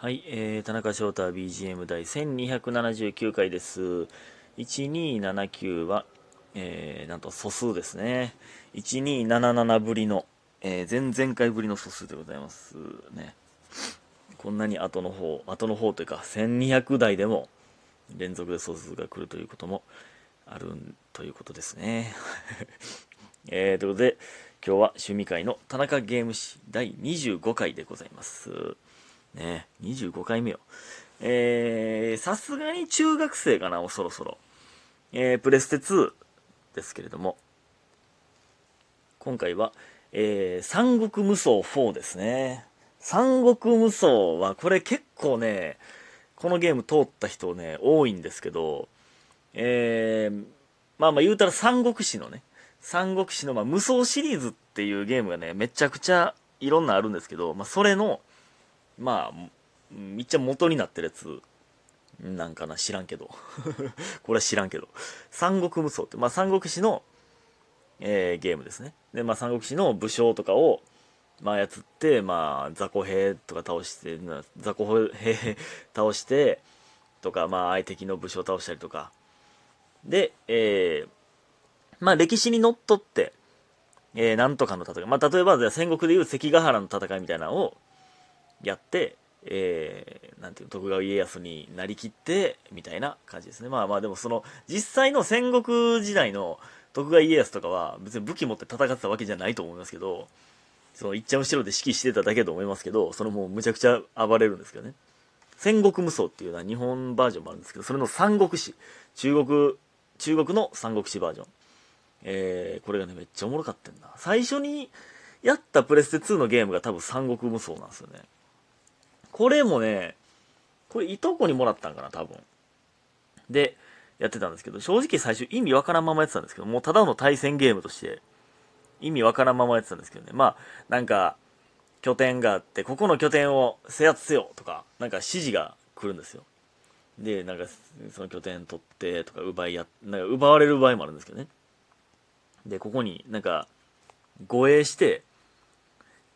はい、えー、田中翔太 BGM 第1279回です。1279は、えー、なんと素数ですね。1277ぶりの、えー、前々回ぶりの素数でございますね。こんなに後の方、後の方というか、1200台でも連続で素数が来るということもあるということですね。えー、ということで、今日は趣味会の田中ゲーム誌第25回でございます。ね25回目よ。えー、さすがに中学生かな、もうそろそろ。えー、プレステ2ですけれども、今回は、えー、三国無双4ですね。三国無双は、これ結構ね、このゲーム通った人ね、多いんですけど、えー、まあまあ言うたら三国志のね、三国志の、まあ、無双シリーズっていうゲームがね、めちゃくちゃいろんなあるんですけど、まあそれの、まあ、めっちゃ元になってるやつ、なんかな、知らんけど。これは知らんけど。三国無双って、まあ三国志の、えーゲームですね。で、まあ三国志の武将とかを、まあ操って、まあ雑魚兵とか倒して、雑魚兵 倒して、とか、まあ相敵の武将倒したりとか。で、えーまあ歴史にのっとって、えーなんとかの戦い。まあ例えば、戦国でいう関ヶ原の戦いみたいなのを、やって、えー、なんていう徳川家康になりきってみたいな感じですね。まあまあでもその実際の戦国時代の徳川家康とかは別に武器持って戦ってたわけじゃないと思いますけどその一ちゃん後ろで指揮してただけと思いますけどそのもうむちゃくちゃ暴れるんですけどね。戦国無双っていうのは日本バージョンもあるんですけどそれの三国志。中国中国の三国志バージョン。えー、これがねめっちゃおもろかったんだ最初にやったプレステ2のゲームが多分三国無双なんですよね。これもね、これいとこにもらったんかな、多分。で、やってたんですけど、正直最初意味わからんままやってたんですけど、もうただの対戦ゲームとして、意味わからんままやってたんですけどね。まあ、なんか、拠点があって、ここの拠点を制圧せよとか、なんか指示が来るんですよ。で、なんか、その拠点取ってとか、奪いや、なんか奪われる場合もあるんですけどね。で、ここになんか、護衛して、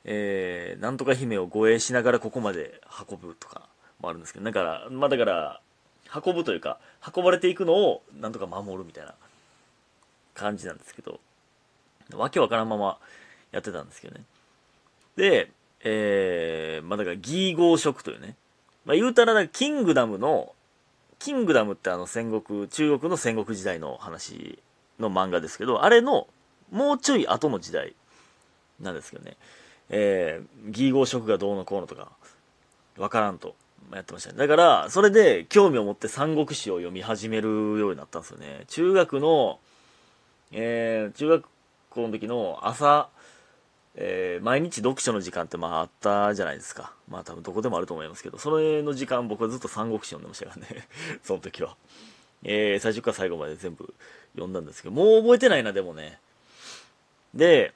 えー、なんとか姫を護衛しながらここまで運ぶとかもあるんですけど、だから、まあだから、運ぶというか、運ばれていくのをなんとか守るみたいな感じなんですけど、わけわからんままやってたんですけどね。で、えー、まあだから、ギーゴー食というね、まあ言うたら、キングダムの、キングダムってあの戦国、中国の戦国時代の話の漫画ですけど、あれのもうちょい後の時代なんですけどね。えー、ギーゴー食がどうのこうのとか、わからんとやってましたね。だから、それで興味を持って三国志を読み始めるようになったんですよね。中学の、えー、中学校の時の朝、えー、毎日読書の時間ってまああったじゃないですか。まあ多分どこでもあると思いますけど、それの時間僕はずっと三国志読んでましたからね。その時は。えー、最初から最後まで全部読んだんですけど、もう覚えてないな、でもね。で、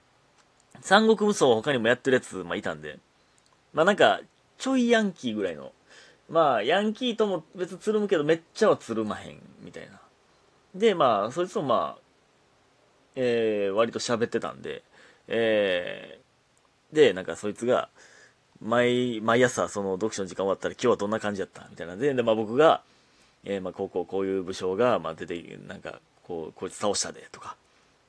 三国無双他にもやってるやつ、まあ、いたんで、まあなんか、ちょいヤンキーぐらいの、まあ、ヤンキーとも別につるむけど、めっちゃはつるまへん、みたいな。で、まあ、そいつとまあ、えー、割と喋ってたんで、えー、で、なんかそいつが、毎、毎朝その読書の時間終わったら今日はどんな感じだったみたいな。んで、で、まあ僕が、えー、まあこうこうこういう武将が、まあ出て、なんか、こう、こいつ倒したで、とか、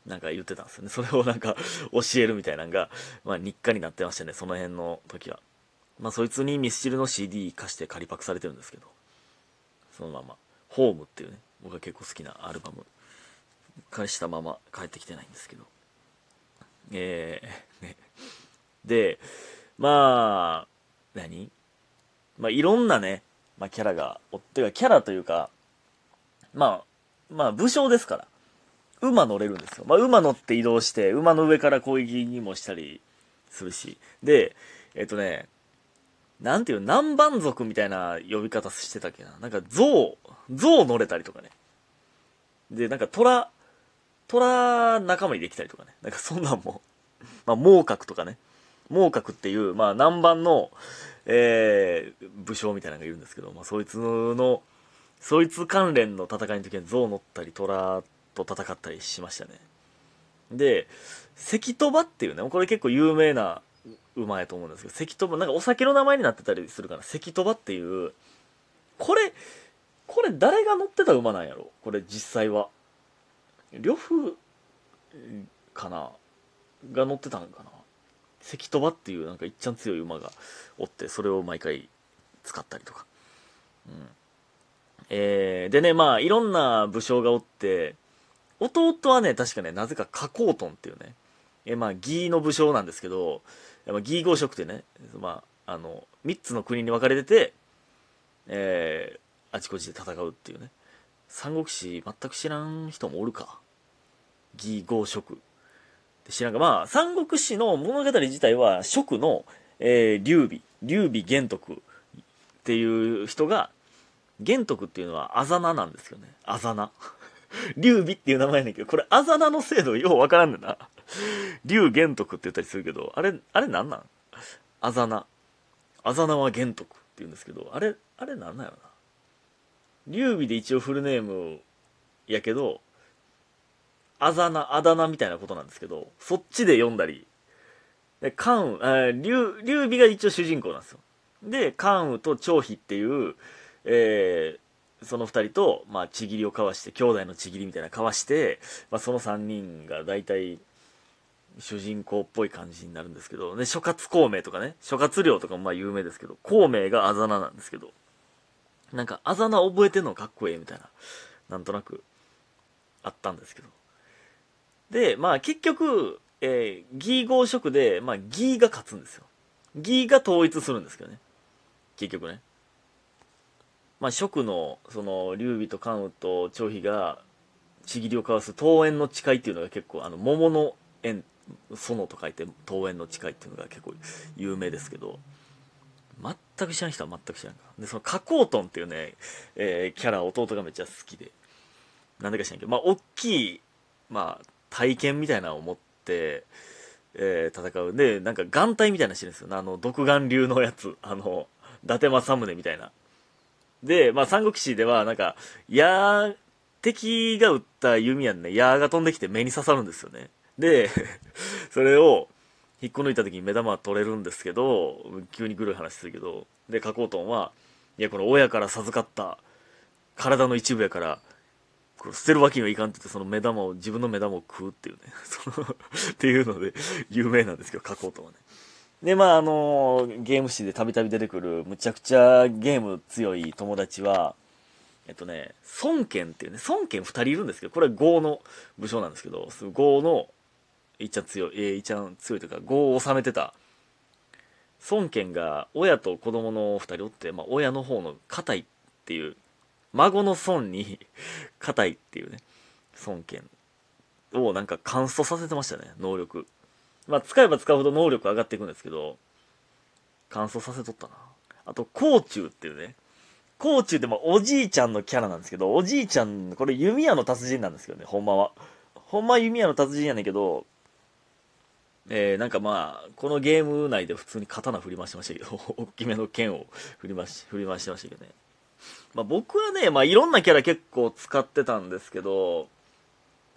なんか言ってたんですよね。それをなんか教えるみたいなのが、まあ日課になってましたね、その辺の時は。まあそいつにミスチルの CD 貸して仮パクされてるんですけど、そのまま、ホームっていうね、僕が結構好きなアルバム、返したまま帰ってきてないんですけど。えー、ね。で、まあ、何？まあいろんなね、まあキャラが、おってかキャラというか、まあ、まあ武将ですから。馬乗れるんですよ。まあ、馬乗って移動して、馬の上から攻撃にもしたりするし。で、えっとね、なんていう、南蛮族みたいな呼び方してたっけな。なんか象、象乗れたりとかね。で、なんか虎、虎仲間にできたりとかね。なんかそんなんも、まあ、猛角とかね。猛角っていう、まあ、南蛮の、えー、武将みたいなのがいるんですけど、まあ、そいつの、そいつ関連の戦いの時に象乗ったり、虎と戦ったりしましたね。で、関鳥羽っていうね、これ結構有名な馬やと思うんですけど関戸場なんかお酒の名前になってたりするから関戸場っていうこれこれ誰が乗ってた馬なんやろ？これ実際は。呂布かな？が乗ってたんかな？関戸場っていうなんかいっちゃん強い馬がおってそれを毎回使ったりとか。うん。えー、でねまあいろんな武将がおって弟はね確かねなぜか加工トンっていうね。えまあ義の武将なんですけど義合色ってねまああの3つの国に分かれててえー、あちこちで戦うっていうね。三国志全く知らん人もおるか。義合色知らんか。まあ三国志の物語自体は蜀の、えー、劉備。劉備玄徳っていう人が玄徳っていうのはあざななんですよね。あざな。劉備っていう名前やねんけどこれあざなの制度ようわからんねんな。劉玄徳って言ったりするけどあれあれなんなん？あざな。あざなは玄徳って言うんですけどあれあれなんなんやろな？劉備で一応フルネームやけどあざな、あだ名みたいなことなんですけど、そっちで読んだり、で、関羽、劉、劉備が一応主人公なんですよ。で、関羽と張飛っていう、えー、その二人と、まあ、ちぎりを交わして、兄弟のちぎりみたいな交わして、まあ、その三人が大体、主人公っぽい感じになるんですけど、で、諸葛孔明とかね、諸葛亮とかもまあ有名ですけど、孔明があざななんですけど、なんかあざな覚えてんのかっこええみたいな、なんとなく、あったんですけど。で、まあ結局、えー、ギー合色で、まあギーが勝つんですよ。ギーが統一するんですけどね。結局ね。まあ蜀の、その、劉備と関羽と張飛が、ちぎりを交わす桃園の誓いっていうのが結構、あの、桃の縁、園と書いて桃園の誓いっていうのが結構有名ですけど、全く知らん人は全く知らんか。で、その、加工トンっていうね、えー、キャラ、弟がめっちゃ好きで、なんでか知らんけど、まあ、大きい、まあ、体験みたいなのを持って、えー、戦う。で、なんか眼帯みたいなのしてるんですよ。あの、独眼流のやつ。あの、伊達政宗みたいな。で、まあ、三国志では、なんか、矢、敵が撃った弓矢ね、矢が飛んできて目に刺さるんですよね。で、それを、引っこ抜いた時に目玉は取れるんですけど、急にグルい話するけど、で、加工トンは、いや、この親から授かった体の一部やから、これ捨てるわけにはいかんって言って、その目玉を、自分の目玉を食うっていうね、そのっていうので、有名なんですけど、書こうとはね。で、まあ、あのー、ゲーム誌でたびたび出てくる、むちゃくちゃゲーム強い友達は、えっとね、孫権っていうね、孫権二人いるんですけど、これは豪の武将なんですけど、豪の、いっちゃん強い、えー、いっちゃん強いというか、豪を治めてた、孫権が親と子供の二人おって、まあ、親の方の硬いっていう孫の孫に 硬いっていうね、孫権をなんか乾燥させてましたね、能力。まあ、使えば使うほど能力上がっていくんですけど、乾燥させとったな。あと、甲虫っていうね。甲虫ってまあおじいちゃんのキャラなんですけど、おじいちゃん、これ弓矢の達人なんですけどね、ほんまは。ほんま弓矢の達人やねんけど、えー、なんかまあ、このゲーム内で普通に刀振り回してましたけど、大きめの剣を振り回し、振り回してましたけどね。まあ、僕はね、まあ、いろんなキャラ結構使ってたんですけど、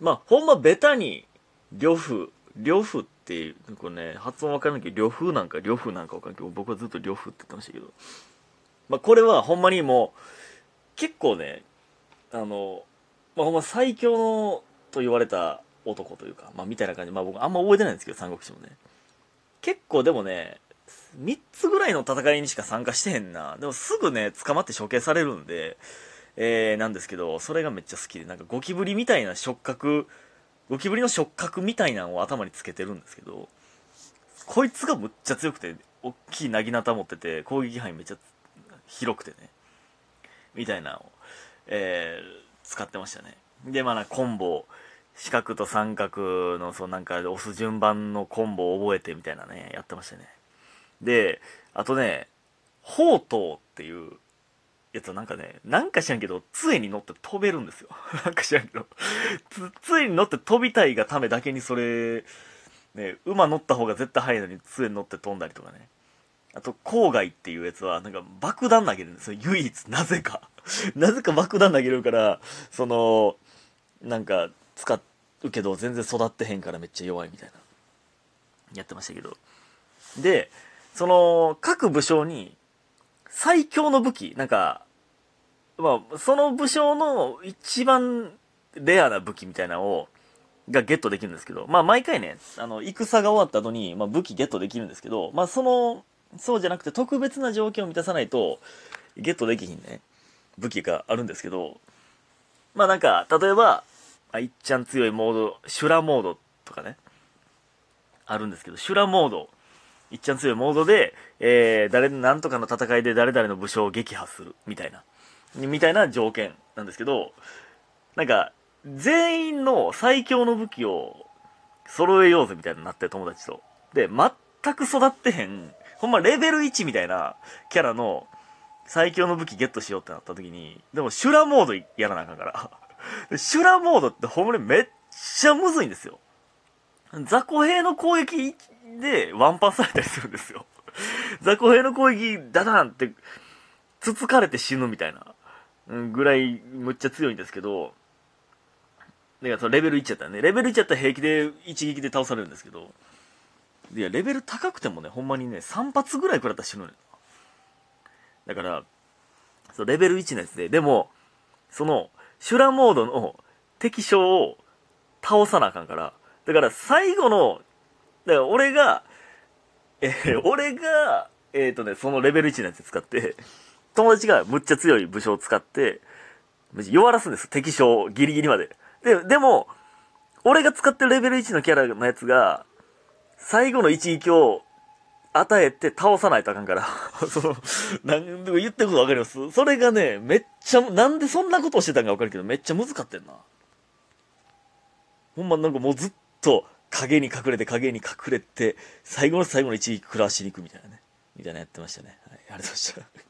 まあ、ほんまベタに、呂布、呂布っていう、これね、発音わからないけど、呂布なんか呂布なんかわかんないけど、僕はずっと呂布って言ってましたけど、まあ、これはほんまにもう、結構ね、あの、まあ、ほんま最強のと言われた男というか、まあ、みたいな感じ、まあ、僕あんま覚えてないんですけど、三国志もね。結構でもね、3つぐらいの戦いにしか参加してへんな。でもすぐね、捕まって処刑されるんで、えー、なんですけど、それがめっちゃ好きで、なんかゴキブリみたいな触覚、ゴキブリの触覚みたいなのを頭につけてるんですけど、こいつがむっちゃ強くて、大きいなぎなた持ってて、攻撃範囲めっちゃ広くてね、みたいなのを、えー、使ってましたね。で、まあ、コンボ、四角と三角の、そうなんか押す順番のコンボを覚えてみたいなね、やってましたね。で、あとね、宝刀っていうやつはなんかね、なんか知らんけど、杖に乗って飛べるんですよ。なんか知らんけど、杖に乗って飛びたいがためだけにそれ、ね、馬乗った方が絶対速いのに杖に乗って飛んだりとかね。あと、郊外っていうやつは、なんか爆弾投げるんですよ。唯一、なぜか。なぜか爆弾投げるから、その、なんか、使うけど全然育ってへんからめっちゃ弱いみたいな。やってましたけど。で、その、各武将に、最強の武器、なんか、まあ、その武将の一番レアな武器みたいなのを、がゲットできるんですけど、まあ毎回ね、あの、戦が終わった後に、まあ武器ゲットできるんですけど、まあその、そうじゃなくて特別な条件を満たさないと、ゲットできひんね、武器があるんですけど、まあなんか、例えば、あいっちゃん強いモード、修羅モードとかね、あるんですけど、修羅モード、いっちゃん強いモードで、えー、誰、なんとかの戦いで誰々の武将を撃破する、みたいな、みたいな条件なんですけど、なんか、全員の最強の武器を揃えようぜみたいになって友達と。で、全く育ってへん、ほんまレベル1みたいなキャラの最強の武器ゲットしようってなった時に、でも修羅モードやらなあかんから。修羅モードってほんまにめっちゃむずいんですよ。雑魚兵の攻撃でワンパンされたりするんですよ。雑魚兵の攻撃ダダンって、つつかれて死ぬみたいな、ぐらいむっちゃ強いんですけど、だからそのレベル1やったらね、レベル1やったら平気で一撃で倒されるんですけど、いや、レベル高くてもね、ほんまにね、3発ぐらい食らったら死ぬのよ。だから、そう、レベル1のやつで、でも、その、修羅モードの敵将を倒さなあかんから、だから最後の、だから俺が、えー、俺が、えっ、ー、とね、そのレベル1のやつ使って、友達がむっちゃ強い武将を使って、弱らすんです、敵将ギリギリまで。で、でも、俺が使ってるレベル1のキャラのやつが、最後の一撃を与えて倒さないとあかんから。その、なんでも言ってることわかりますそれがね、めっちゃ、なんでそんなことをしてたんかわかるけど、めっちゃ難かってんな。ほんまなんかもうずっと影に隠れて影に隠れて、最後の最後の一撃食らわしに行くみたいなね。みたいなやってましたね。はい、ありがとうございました。